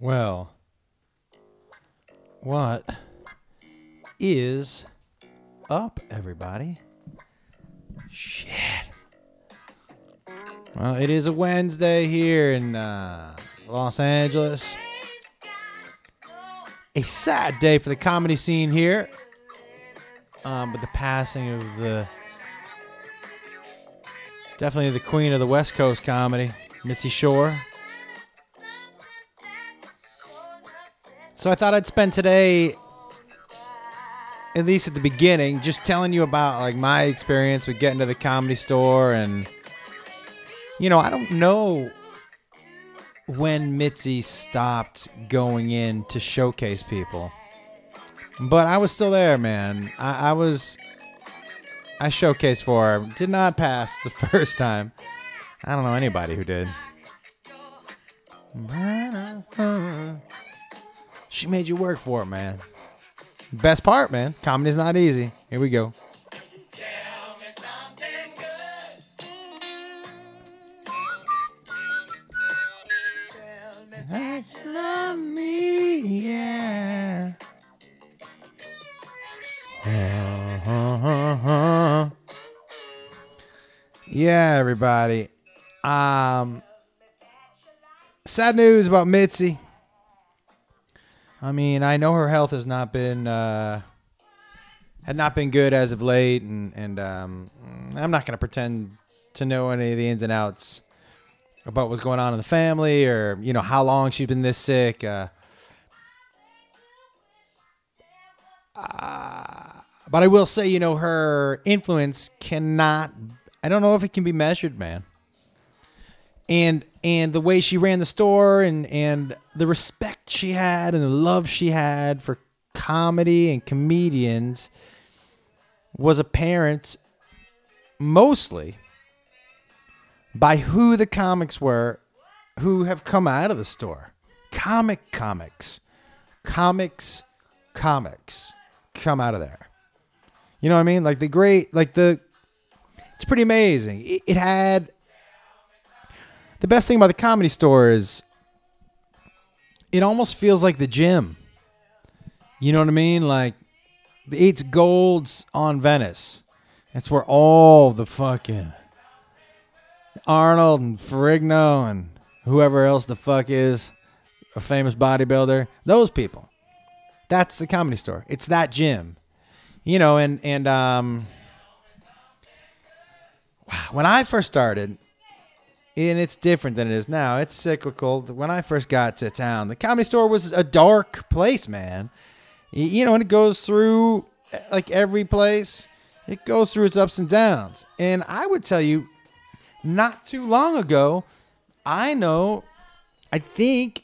Well, what is up, everybody? Shit. Well, it is a Wednesday here in uh, Los Angeles. A sad day for the comedy scene here. Um, with the passing of the definitely the queen of the West Coast comedy, Mitzi Shore. So I thought I'd spend today, at least at the beginning, just telling you about like my experience with getting to the comedy store, and you know I don't know when Mitzi stopped going in to showcase people, but I was still there, man. I, I was. I showcased for her. Did not pass the first time. I don't know anybody who did. She made you work for it, man. Best part, man. Comedy's not easy. Here we go. Me, yeah. Yeah, everybody. Um, sad news about Mitzi. I mean, I know her health has not been uh, had not been good as of late, and and um, I'm not going to pretend to know any of the ins and outs about what's going on in the family, or you know how long she's been this sick. Uh, uh, but I will say, you know, her influence cannot. I don't know if it can be measured, man and and the way she ran the store and and the respect she had and the love she had for comedy and comedians was apparent mostly by who the comics were who have come out of the store. Comic comics. Comics comics come out of there. You know what i mean? Like the great like the it's pretty amazing. It, it had the best thing about the comedy store is it almost feels like the gym. You know what I mean? Like it's Gold's on Venice. That's where all the fucking Arnold and Ferrigno and whoever else the fuck is a famous bodybuilder, those people. That's the comedy store. It's that gym. You know, and and um when I first started, and it's different than it is now. It's cyclical. When I first got to town, the comedy store was a dark place, man. You know, and it goes through like every place. It goes through its ups and downs. And I would tell you, not too long ago, I know, I think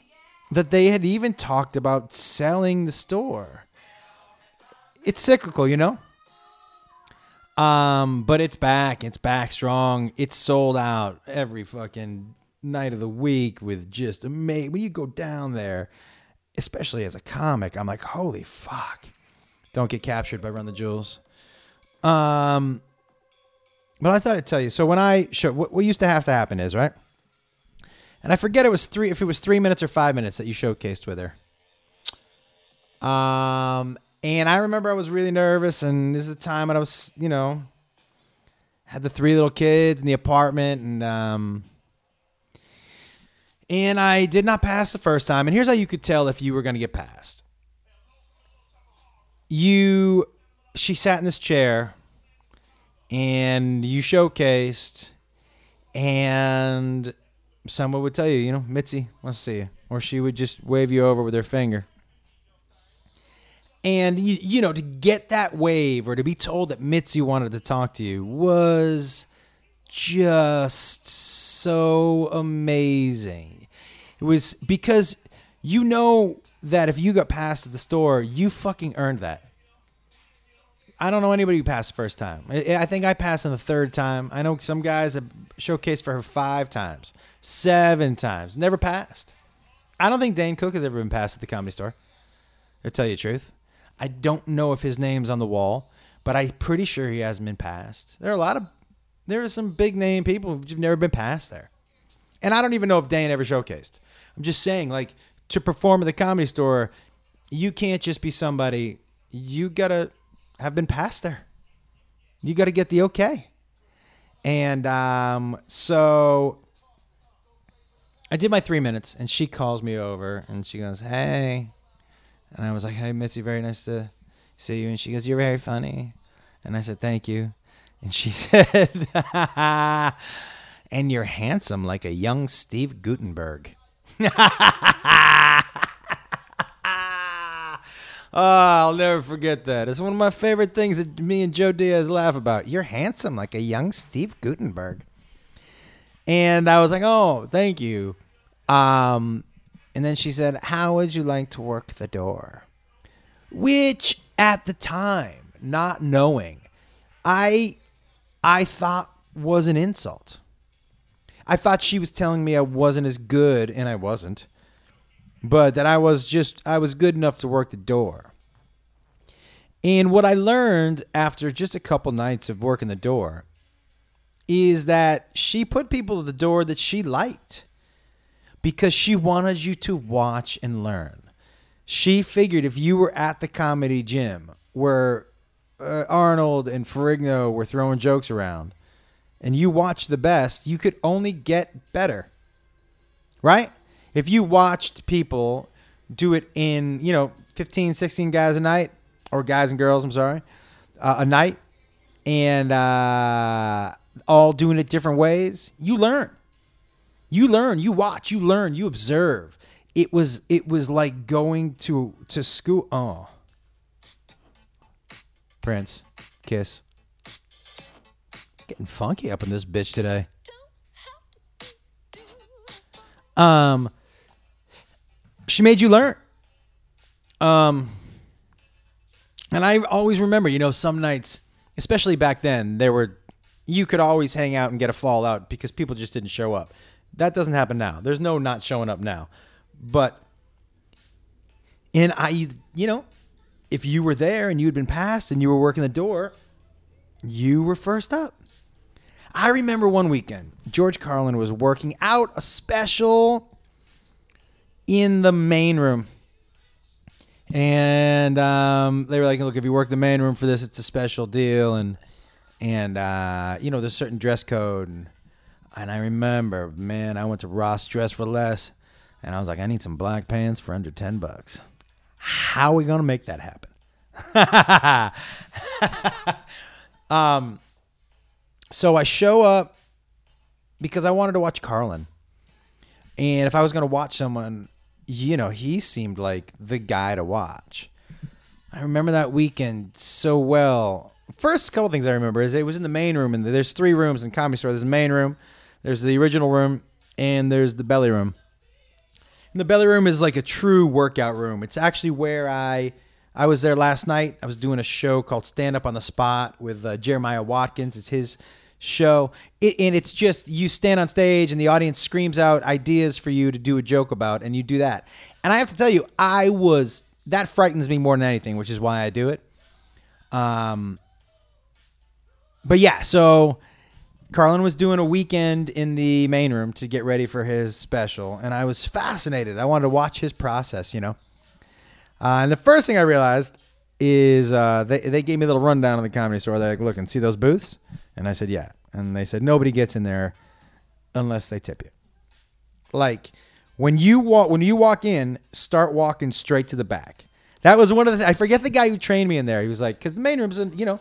that they had even talked about selling the store. It's cyclical, you know? Um, but it's back. It's back strong. It's sold out every fucking night of the week with just amazing. When you go down there, especially as a comic, I'm like, holy fuck! Don't get captured by Run the Jewels. Um, but I thought I'd tell you. So when I show, what, what used to have to happen is right, and I forget it was three. If it was three minutes or five minutes that you showcased with her. Um, and I remember I was really nervous, and this is a time when I was, you know, had the three little kids in the apartment, and um, and I did not pass the first time. And here's how you could tell if you were going to get passed. You, she sat in this chair, and you showcased, and someone would tell you, you know, Mitzi wants to see you, or she would just wave you over with her finger. And you, you know, to get that wave or to be told that Mitzi wanted to talk to you was just so amazing. It was because you know that if you got passed at the store, you fucking earned that. I don't know anybody who passed the first time. I think I passed on the third time. I know some guys have showcased for her five times, seven times, never passed. I don't think Dane Cook has ever been passed at the comedy store. To tell you the truth. I don't know if his name's on the wall, but I'm pretty sure he hasn't been passed. There are a lot of there are some big name people who've never been passed there. And I don't even know if Dane ever showcased. I'm just saying, like, to perform at the comedy store, you can't just be somebody. You gotta have been passed there. You gotta get the okay. And um, so I did my three minutes, and she calls me over, and she goes, "Hey," and I was like, "Hey, Mitzi, very nice to see you." And she goes, "You're very funny," and I said, "Thank you." And she said, "And you're handsome like a young Steve Guttenberg." Oh, I'll never forget that. It's one of my favorite things that me and Joe Diaz laugh about. You're handsome like a young Steve Guttenberg. And I was like, "Oh, thank you." Um, and then she said, "How would you like to work the door?" Which at the time, not knowing, I I thought was an insult. I thought she was telling me I wasn't as good and I wasn't but that I was just I was good enough to work the door. And what I learned after just a couple nights of working the door is that she put people at the door that she liked because she wanted you to watch and learn. She figured if you were at the comedy gym where uh, Arnold and Ferrigno were throwing jokes around and you watched the best, you could only get better. Right? if you watched people do it in, you know, 15, 16 guys a night, or guys and girls, I'm sorry, uh, a night, and uh, all doing it different ways, you learn. You learn, you watch, you learn, you observe. It was it was like going to to school. Oh, Prince, kiss. Getting funky up in this bitch today. Um, she made you learn. Um, and I always remember, you know, some nights, especially back then, there were you could always hang out and get a fallout because people just didn't show up. That doesn't happen now. There's no not showing up now. But and I you know, if you were there and you had been passed and you were working the door, you were first up. I remember one weekend, George Carlin was working out a special in the main room. And um, they were like, "Look, if you work the main room for this, it's a special deal." And and uh, you know, there's certain dress code. And and I remember, man, I went to Ross Dress for Less, and I was like, "I need some black pants for under ten bucks." How are we gonna make that happen? um, so I show up because I wanted to watch Carlin. And if I was to watch someone, you know, he seemed like the guy to watch. I remember that weekend so well. First couple things I remember is it was in the main room, and there's three rooms in Comedy Store. There's the main room, there's the original room, and there's the belly room. And the belly room is like a true workout room. It's actually where I I was there last night. I was doing a show called Stand Up on the Spot with uh, Jeremiah Watkins. It's his show. It, and it's just you stand on stage and the audience screams out ideas for you to do a joke about, and you do that. And I have to tell you, I was that frightens me more than anything, which is why I do it. Um, but yeah, so Carlin was doing a weekend in the main room to get ready for his special, and I was fascinated. I wanted to watch his process, you know. Uh, and the first thing I realized is uh, they they gave me a little rundown on the comedy store. They're like, "Look and see those booths," and I said, "Yeah." And they said nobody gets in there unless they tip you. Like when you walk when you walk in, start walking straight to the back. That was one of the. I forget the guy who trained me in there. He was like, because the main room's, in, you know,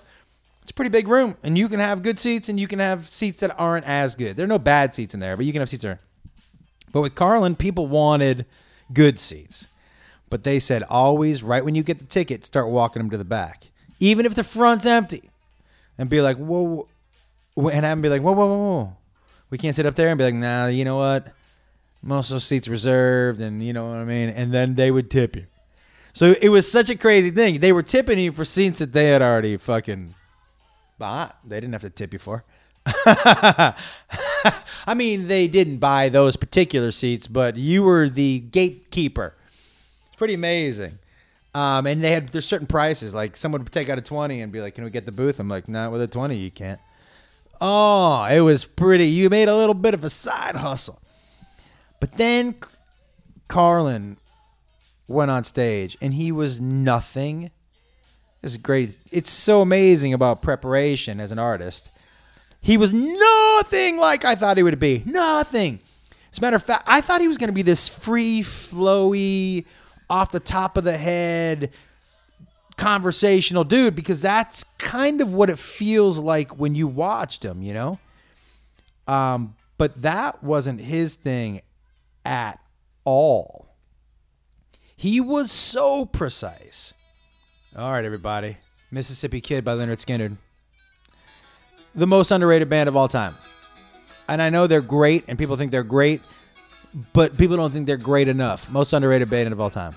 it's a pretty big room, and you can have good seats, and you can have seats that aren't as good. There are no bad seats in there, but you can have seats there. But with Carlin, people wanted good seats. But they said always, right when you get the ticket, start walking them to the back, even if the front's empty, and be like, whoa, and them be like, whoa, whoa, whoa, whoa, we can't sit up there, and be like, nah, you know what? Most of those seats reserved, and you know what I mean. And then they would tip you. So it was such a crazy thing. They were tipping you for seats that they had already fucking bought. They didn't have to tip you for. I mean, they didn't buy those particular seats, but you were the gatekeeper It's pretty amazing. Um, and they had there's certain prices. Like someone would take out a twenty and be like, "Can we get the booth?" I'm like, "Not with a twenty, you can't." Oh, it was pretty. You made a little bit of a side hustle, but then Carlin went on stage and he was nothing. This is great. It's so amazing about preparation as an artist. He was nothing like I thought he would be. Nothing. As a matter of fact, I thought he was going to be this free, flowy, off the top of the head, conversational dude because that's kind of what it feels like when you watched him, you know? Um, but that wasn't his thing at all. He was so precise. All right, everybody. Mississippi Kid by Lynyrd Skynyrd. The most underrated band of all time. And I know they're great and people think they're great, but people don't think they're great enough. Most underrated band of all time.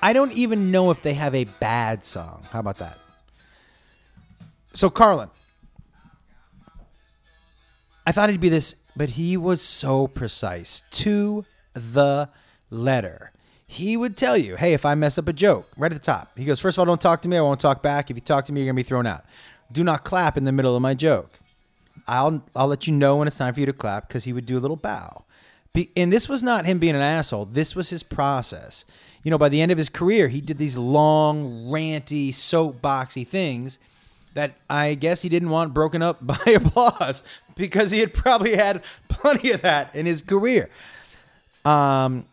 I don't even know if they have a bad song. How about that? So, Carlin. I thought he'd be this, but he was so precise to the letter. He would tell you, hey, if I mess up a joke, right at the top, he goes, first of all, don't talk to me. I won't talk back. If you talk to me, you're going to be thrown out. Do not clap in the middle of my joke. I'll, I'll let you know when it's time for you to clap because he would do a little bow. Be, and this was not him being an asshole. This was his process. You know, by the end of his career, he did these long, ranty, soapboxy things that I guess he didn't want broken up by applause because he had probably had plenty of that in his career. Um,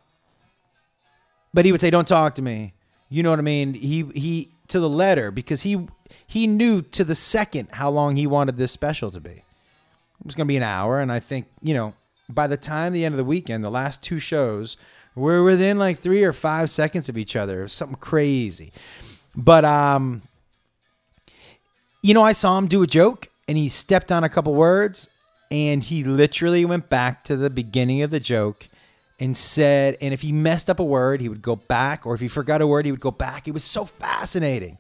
but he would say, "Don't talk to me." You know what I mean? He he to the letter because he he knew to the second how long he wanted this special to be. It was going to be an hour, and I think you know by the time the end of the weekend, the last two shows were within like three or five seconds of each other. It was something crazy, but um, you know, I saw him do a joke, and he stepped on a couple words, and he literally went back to the beginning of the joke and said, and if he messed up a word, he would go back, or if he forgot a word, he would go back. It was so fascinating.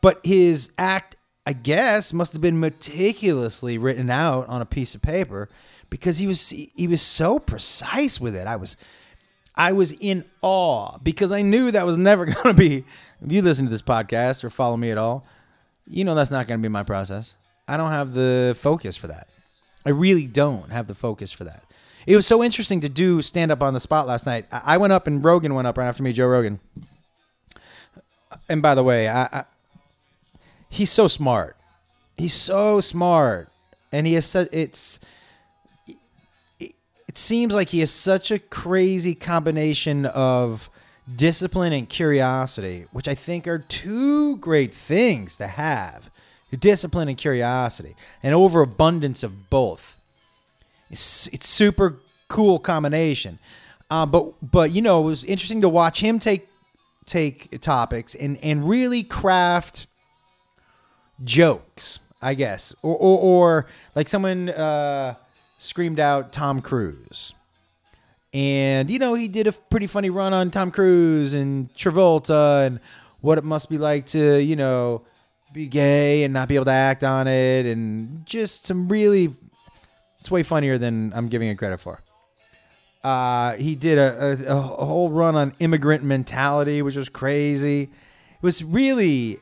But his act, I guess, must have been meticulously written out on a piece of paper because he was he was so precise with it. I was I was in awe because I knew that was never going to be. If you listen to this podcast or follow me at all, you know that's not going to be my process. I don't have the focus for that. I really don't have the focus for that. It was so interesting to do stand up on the spot last night. I went up and Rogan went up right after me, Joe Rogan. And by the way, I, I he's so smart. He's so smart, and he has such it's. It, it seems like he has such a crazy combination of discipline and curiosity, which I think are two great things to have. Discipline and curiosity, an overabundance of both. It's, it's super cool combination. Uh, but but you know it was interesting to watch him take take topics and and really craft jokes, I guess, or or, or like someone uh, screamed out Tom Cruise, and you know he did a pretty funny run on Tom Cruise and Travolta and what it must be like to you know be gay and not be able to act on it, and just some really it's way funnier than I'm giving it credit for. Uh, he did a, a, a, whole run on immigrant mentality, which was crazy. It was really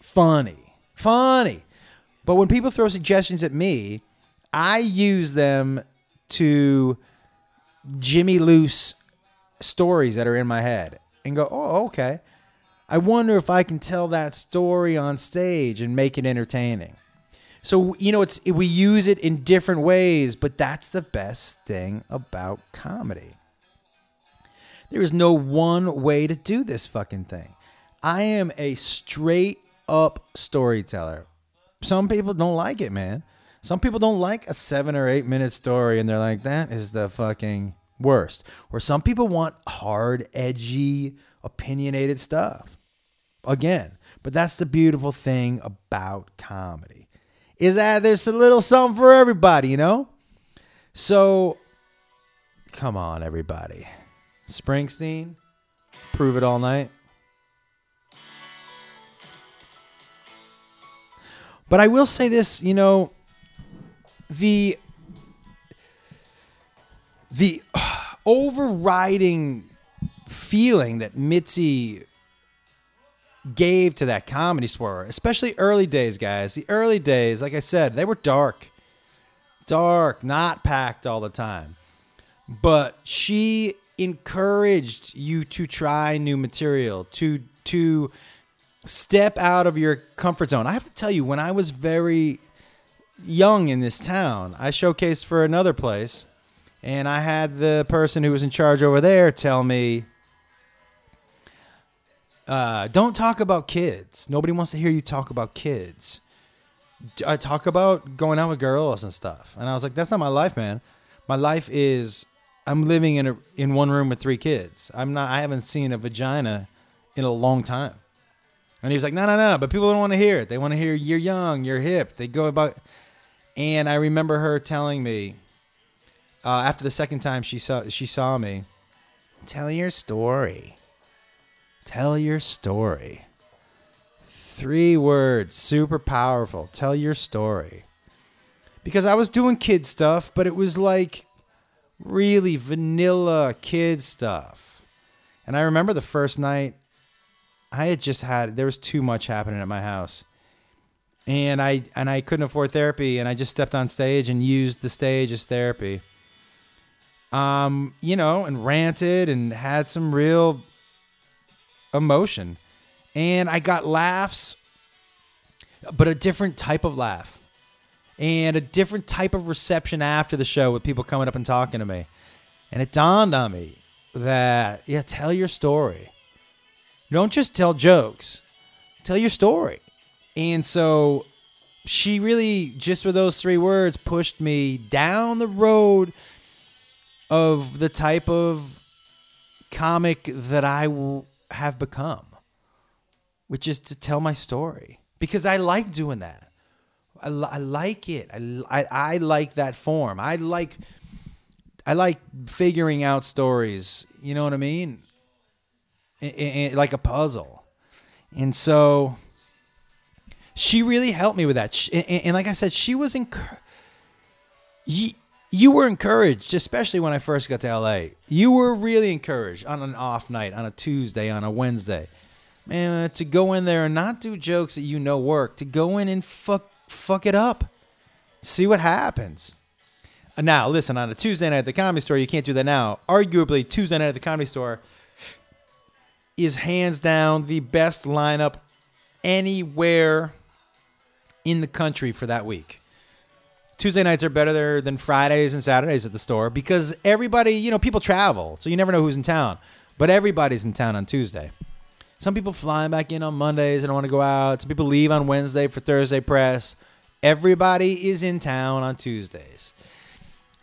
funny, funny. But when people throw suggestions at me, I use them to Jimmy Loose stories that are in my head and go, oh, okay. I wonder if I can tell that story on stage and make it entertaining. So you know, it's we use it in different ways, but that's the best thing about comedy. There is no one way to do this fucking thing. I am a straight up storyteller. Some people don't like it, man. Some people don't like a seven or eight minute story and they're like, that is the fucking worst. Or some people want hard, edgy, opinionated stuff. Again, but that's the beautiful thing about comedy is that there's a little something for everybody, you know? So, come on, everybody. Springsteen, prove it all night. But I will say this, you know, the the overriding feeling that Mitzi gave to that comedy swirl, especially early days, guys. The early days, like I said, they were dark, dark, not packed all the time. but she encouraged you to try new material, to to step out of your comfort zone. I have to tell you, when I was very young in this town, I showcased for another place, and I had the person who was in charge over there tell me, uh, "Don't talk about kids. Nobody wants to hear you talk about kids. I talk about going out with girls and stuff." And I was like, "That's not my life, man. My life is." I'm living in a in one room with three kids. I'm not. I haven't seen a vagina in a long time. And he was like, no, no, no. But people don't want to hear it. They want to hear you're young, you're hip. They go about. And I remember her telling me uh, after the second time she saw she saw me, tell your story. Tell your story. Three words, super powerful. Tell your story. Because I was doing kid stuff, but it was like really vanilla kid stuff. And I remember the first night I had just had there was too much happening at my house. And I and I couldn't afford therapy and I just stepped on stage and used the stage as therapy. Um, you know, and ranted and had some real emotion. And I got laughs but a different type of laugh. And a different type of reception after the show with people coming up and talking to me. And it dawned on me that yeah, tell your story don't just tell jokes, tell your story. And so she really, just with those three words, pushed me down the road of the type of comic that I w- have become, which is to tell my story because I like doing that. I, I like it. I, I, I like that form. I like I like figuring out stories. You know what I mean? like a puzzle. And so she really helped me with that. She, and, and, like I said, she was. You, you were encouraged, especially when I first got to LA. You were really encouraged on an off night, on a Tuesday, on a Wednesday. Man, to go in there and not do jokes that you know work, to go in and fuck fuck it up. See what happens. Now, listen, on a Tuesday night at the comedy store, you can't do that now. Arguably, Tuesday night at the comedy store, is hands down the best lineup anywhere in the country for that week. Tuesday nights are better than Fridays and Saturdays at the store because everybody, you know, people travel, so you never know who's in town. But everybody's in town on Tuesday. Some people flying back in on Mondays and don't want to go out. Some people leave on Wednesday for Thursday press. Everybody is in town on Tuesdays.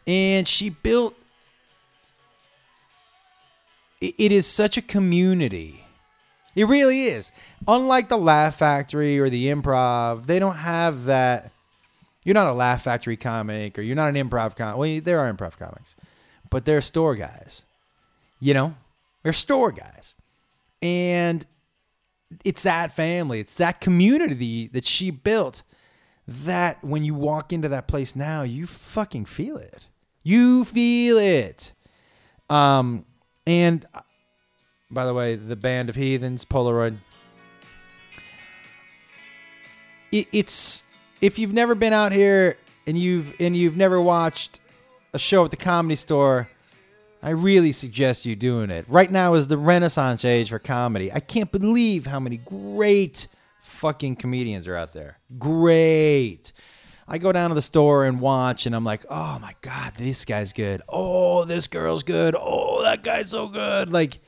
And she built it is such a community. It really is. Unlike the Laugh Factory or the Improv, they don't have that. You're not a Laugh Factory comic or you're not an improv comic. Well, there are improv comics, but they're store guys. You know, they're store guys, and it's that family, it's that community that she built. That when you walk into that place now, you fucking feel it. You feel it. Um, and by the way, the band of heathens, Polaroid. It, it's if you've never been out here and you've and you've never watched a show at the comedy store, I really suggest you doing it. Right now is the renaissance age for comedy. I can't believe how many great fucking comedians are out there. Great. I go down to the store and watch, and I'm like, oh my god, this guy's good. Oh, this girl's good. Oh, that guy's so good. Like,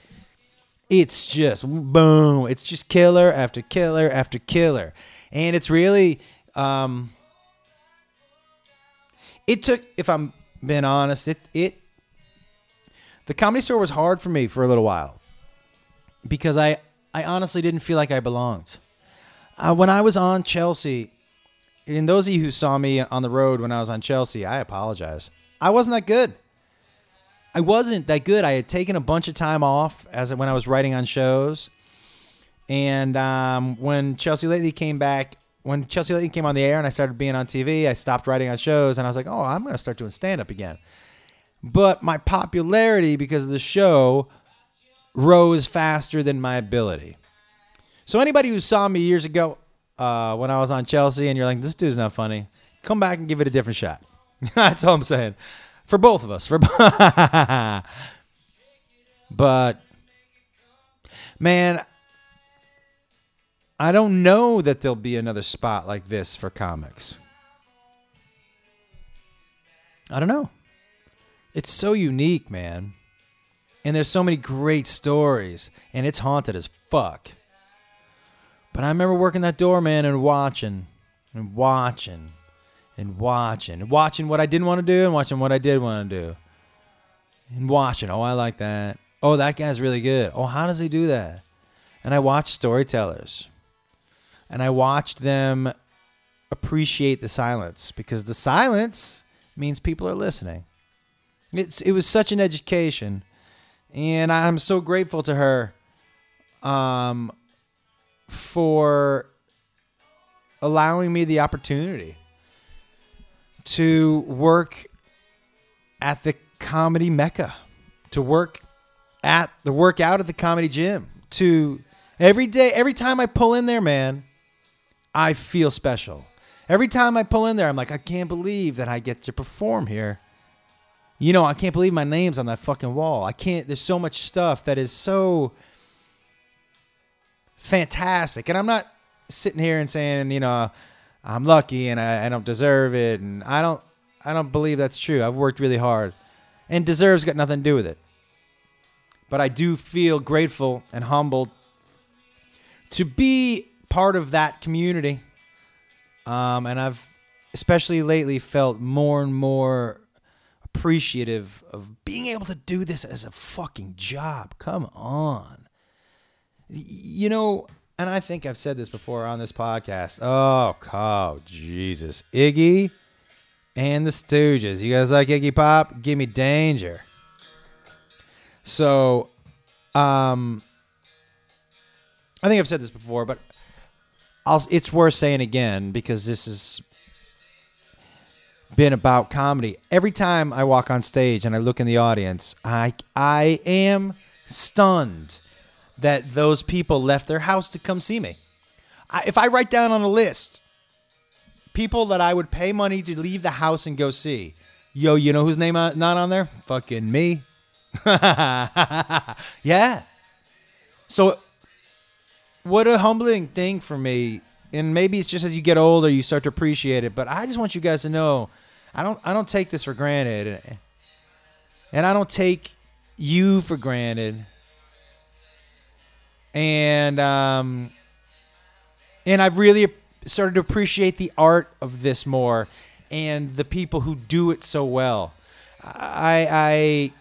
it's just boom. It's just killer after killer after killer, and it's really, um, it took. If I'm being honest, it it the comedy store was hard for me for a little while because I I honestly didn't feel like I belonged. Uh, when I was on Chelsea, and those of you who saw me on the road when I was on Chelsea, I apologize. I wasn't that good. I wasn't that good. I had taken a bunch of time off as when I was writing on shows, and um, when Chelsea lately came back, when Chelsea lately came on the air and I started being on TV, I stopped writing on shows, and I was like, oh, I'm going to start doing stand up again. But my popularity because of the show rose faster than my ability. So anybody who saw me years ago, uh, when I was on Chelsea, and you're like, this dude's not funny. Come back and give it a different shot. That's all I'm saying. for both of us. For but man, I don't know that there'll be another spot like this for comics. I don't know. It's so unique, man. And there's so many great stories, and it's haunted as fuck. But I remember working that door, man, and watching, and watching, and watching, and watching what I didn't want to do, and watching what I did want to do, and watching. Oh, I like that. Oh, that guy's really good. Oh, how does he do that? And I watched storytellers, and I watched them appreciate the silence because the silence means people are listening. It's it was such an education, and I'm so grateful to her, um, for allowing me the opportunity to work at the comedy mecca, to work at the workout at the comedy gym, to every day, every time I pull in there, man, I feel special. Every time I pull in there, I'm like, I can't believe that I get to perform here. You know, I can't believe my name's on that fucking wall. I can't, there's so much stuff that is so fantastic. And I'm not sitting here and saying, you know, I'm lucky and I, I don't deserve it. And I don't, I don't believe that's true. I've worked really hard and deserves got nothing to do with it. But I do feel grateful and humbled to be part of that community um, and I've especially lately felt more and more appreciative of being able to do this as a fucking job. Come on. You know, and I think I've said this before on this podcast. Oh, oh Jesus. Iggy and the Stooges. You guys like Iggy Pop? Give me danger. So, um, I think I've said this before, but I'll, it's worth saying again because this has been about comedy. Every time I walk on stage and I look in the audience, I I am stunned that those people left their house to come see me. I, if I write down on a list people that I would pay money to leave the house and go see, yo, you know whose name not on there? Fucking me. yeah. So what a humbling thing for me. And maybe it's just as you get older, you start to appreciate it. But I just want you guys to know, I don't, I don't take this for granted, and I don't take you for granted. And um, and I've really started to appreciate the art of this more, and the people who do it so well. I, I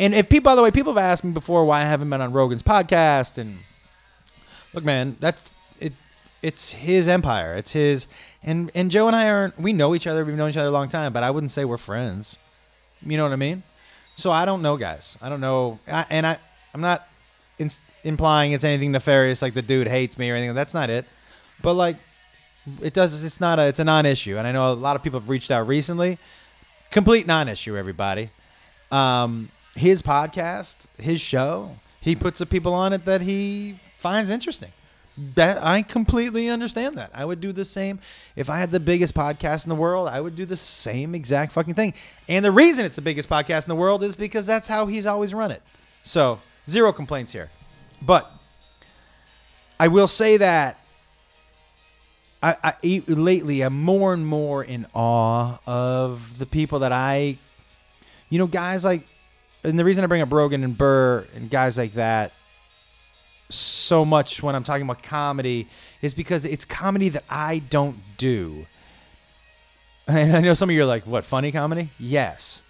and if people, by the way, people have asked me before why I haven't been on Rogan's podcast and look, man, that's it. It's his empire. It's his. And and Joe and I aren't. We know each other. We've known each other a long time. But I wouldn't say we're friends. You know what I mean? So I don't know, guys. I don't know. I, and I I'm not in, implying it's anything nefarious, like the dude hates me or anything. That's not it. But like, it does. It's not a. It's a non-issue. And I know a lot of people have reached out recently. Complete non-issue, everybody. Um, his podcast, his show, he puts the people on it that he finds interesting. That I completely understand that. I would do the same if I had the biggest podcast in the world. I would do the same exact fucking thing. And the reason it's the biggest podcast in the world is because that's how he's always run it. So, zero complaints here. But I will say that I, I lately I'm more and more in awe of the people that I, you know, guys like, and the reason I bring up Rogan and Burr and guys like that so much when I'm talking about comedy is because it's comedy that I don't do. And I know some of you are like, what, funny comedy? Yes.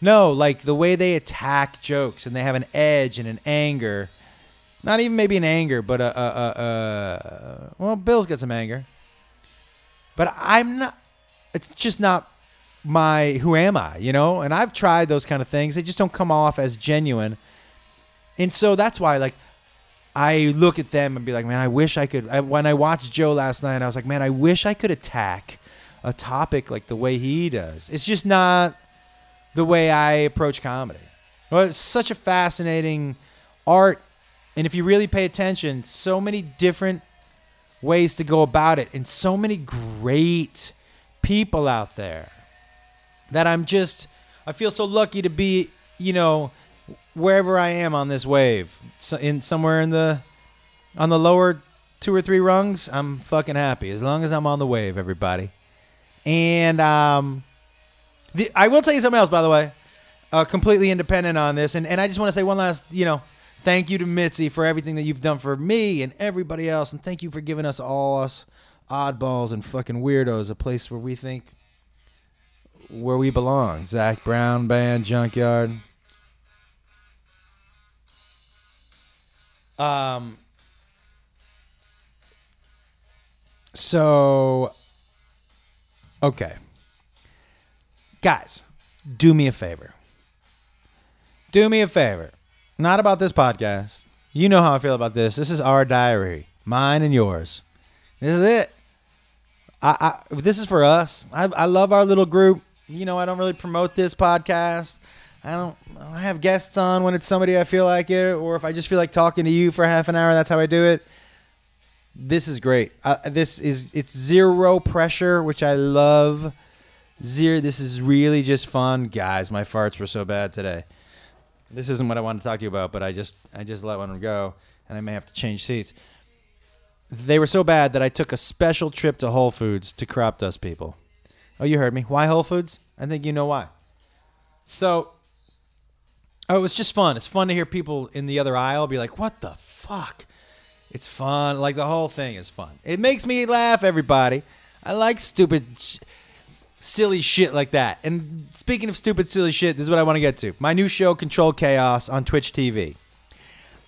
No, like the way they attack jokes and they have an edge and an anger. Not even maybe an anger, but a, a, a, a well, Bill's got some anger. But I'm not, it's just not my, who am I, you know? And I've tried those kind of things. They just don't come off as genuine. And so that's why, like, I look at them and be like, man, I wish I could. I, when I watched Joe last night, I was like, man, I wish I could attack a topic like the way he does. It's just not the way I approach comedy. Well, it's such a fascinating art, and if you really pay attention, so many different ways to go about it, and so many great people out there. that I'm just I feel so lucky to be, you know, wherever I am on this wave, in somewhere in the on the lower two or three rungs, I'm fucking happy as long as I'm on the wave, everybody. And um, the, I will tell you something else, by the way, uh, completely independent on this, and and I just want to say one last, you know, thank you to Mitzi for everything that you've done for me and everybody else, and thank you for giving us all us oddballs and fucking weirdos a place where we think where we belong. Zac Brown Band Junkyard. Um. So. Okay. Guys, do me a favor. Do me a favor. Not about this podcast. You know how I feel about this. This is our diary, mine and yours. This is it. I, I this is for us. I, I love our little group. You know, I don't really promote this podcast. I don't I have guests on when it's somebody I feel like it, or if I just feel like talking to you for half an hour. That's how I do it. This is great. Uh, this is it's zero pressure, which I love. Zero. This is really just fun, guys. My farts were so bad today. This isn't what I wanted to talk to you about, but I just I just let one go, and I may have to change seats. They were so bad that I took a special trip to Whole Foods to crop dust people. Oh, you heard me. Why Whole Foods? I think you know why. So, oh, it was just fun. It's fun to hear people in the other aisle be like, "What the fuck?" It's fun. Like the whole thing is fun. It makes me laugh. Everybody, I like stupid, silly shit like that. And speaking of stupid, silly shit, this is what I want to get to. My new show, Control Chaos, on Twitch TV.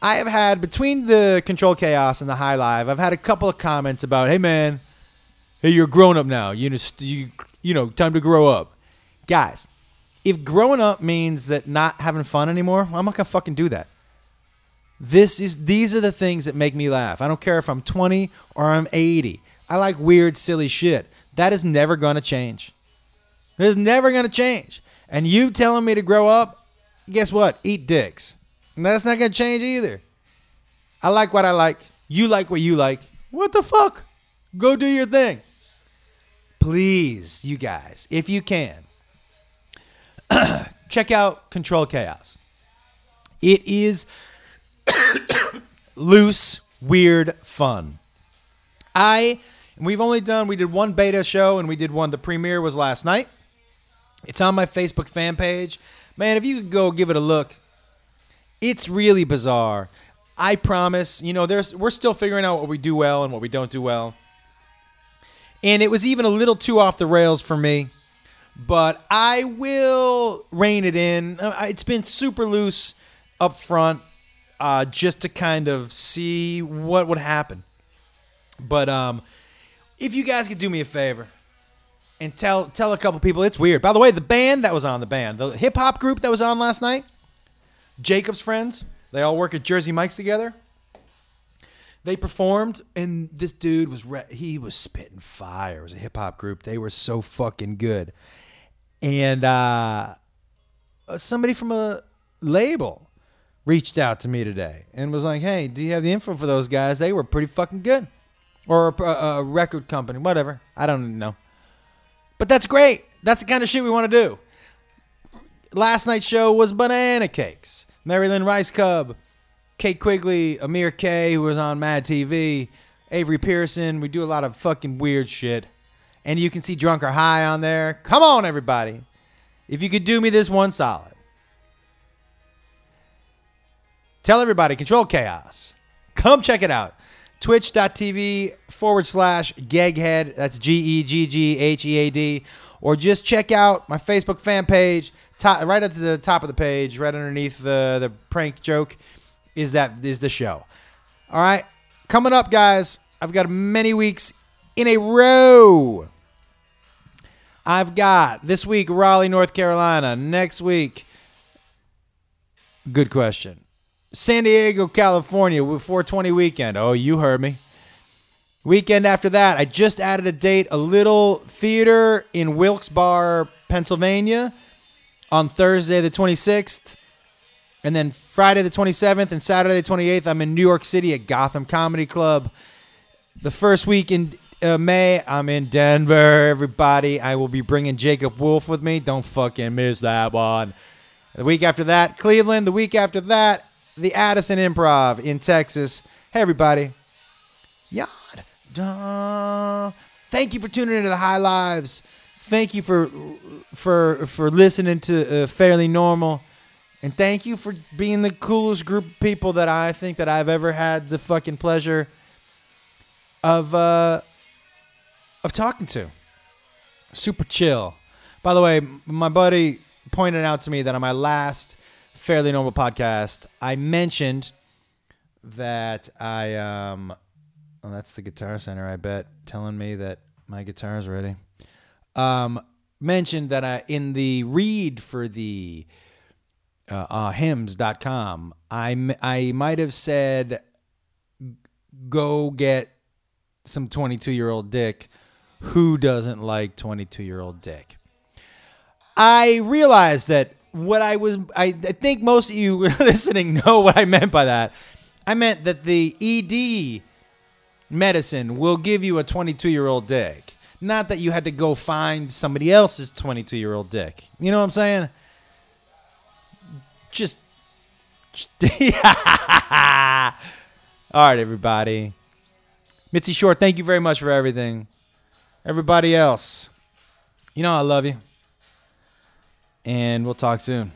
I have had between the Control Chaos and the High Live, I've had a couple of comments about, "Hey man, hey you're grown up now. You you you know, time to grow up." Guys, if growing up means that not having fun anymore, I'm not gonna fucking do that. This is these are the things that make me laugh. I don't care if I'm 20 or I'm 80. I like weird, silly shit. That is never gonna change. It is never gonna change. And you telling me to grow up, guess what? Eat dicks. And that's not gonna change either. I like what I like. You like what you like. What the fuck? Go do your thing. Please, you guys, if you can, check out Control Chaos. It is loose, weird fun. I and we've only done we did one beta show and we did one the premiere was last night. It's on my Facebook fan page. Man, if you could go give it a look, it's really bizarre. I promise, you know, there's we're still figuring out what we do well and what we don't do well. And it was even a little too off the rails for me, but I will rein it in. Uh, It's been super loose up front uh, just to kind of see what would happen. But um, if you guys could do me a favor and tell tell a couple people, it's weird. By the way, the band that was on the band, the hip hop group that was on last night, Jacob's friends, they all work at Jersey Mike's together. They performed, and this dude was re- he was spitting fire. It was a hip hop group. They were so fucking good, and uh, somebody from a label reached out to me today and was like, "Hey, do you have the info for those guys? They were pretty fucking good." Or a, a record company, whatever. I don't know. But that's great. That's the kind of shit we want to do. Last night's show was Banana Cakes. Marilyn Rice Cub, Kate Quigley, Amir K, who was on Mad TV, Avery Pearson. We do a lot of fucking weird shit. And you can see Drunk or High on there. Come on, everybody. If you could do me this one solid, tell everybody, control chaos. Come check it out. Twitch.tv forward slash Geghead. That's G E G G H E A D. Or just check out my Facebook fan page. Top, right at the top of the page, right underneath the, the prank joke, is that is the show. All right. Coming up, guys, I've got many weeks in a row. I've got this week Raleigh, North Carolina. Next week, good question. San Diego, California, with 420 weekend. Oh, you heard me. Weekend after that, I just added a date, a little theater in Wilkes-Barre, Pennsylvania on Thursday the 26th. And then Friday the 27th and Saturday the 28th, I'm in New York City at Gotham Comedy Club. The first week in uh, May, I'm in Denver. Everybody, I will be bringing Jacob Wolf with me. Don't fucking miss that one. The week after that, Cleveland. The week after that, the Addison Improv in Texas. Hey, everybody. Yad. Da. Thank you for tuning into the High Lives. Thank you for for for listening to uh, Fairly Normal, and thank you for being the coolest group of people that I think that I've ever had the fucking pleasure of uh, of talking to. Super chill. By the way, my buddy pointed out to me that on my last Fairly Normal podcast, I mentioned that I um oh that's the guitar center I bet telling me that my guitar is ready. Um mentioned that I in the read for the uh, uh hims.com I I might have said go get some 22 year old dick who doesn't like 22 year old dick I realized that what I was, I, I think most of you listening know what I meant by that. I meant that the ED medicine will give you a 22 year old dick. Not that you had to go find somebody else's 22 year old dick. You know what I'm saying? Just. All right, everybody. Mitzi Short, thank you very much for everything. Everybody else, you know I love you and we'll talk soon.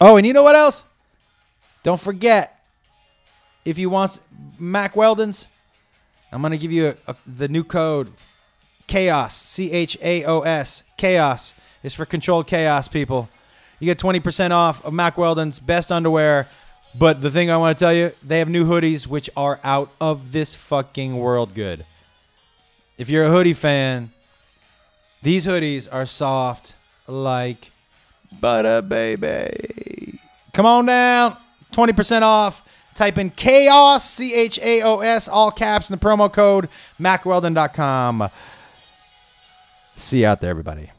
Oh, and you know what else? Don't forget, if you want Mack Weldon's, I'm going to give you a, a, the new code CHAOS, C H A O S. CHAOS is for controlled chaos, people. You get 20% off of Mack Weldon's best underwear. But the thing I want to tell you, they have new hoodies which are out of this fucking world good. If you're a hoodie fan, these hoodies are soft like butter, baby. Come on down. 20% off. Type in chaos, C H A O S, all caps, in the promo code, mackweldon.com. See you out there, everybody.